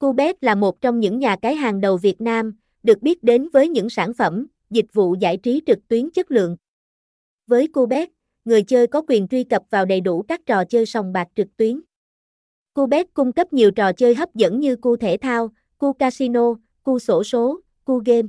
Cubet là một trong những nhà cái hàng đầu Việt Nam, được biết đến với những sản phẩm, dịch vụ giải trí trực tuyến chất lượng. Với Cubet, người chơi có quyền truy cập vào đầy đủ các trò chơi sòng bạc trực tuyến. Cubet cung cấp nhiều trò chơi hấp dẫn như cu thể thao, cu casino, cu sổ số, cu game.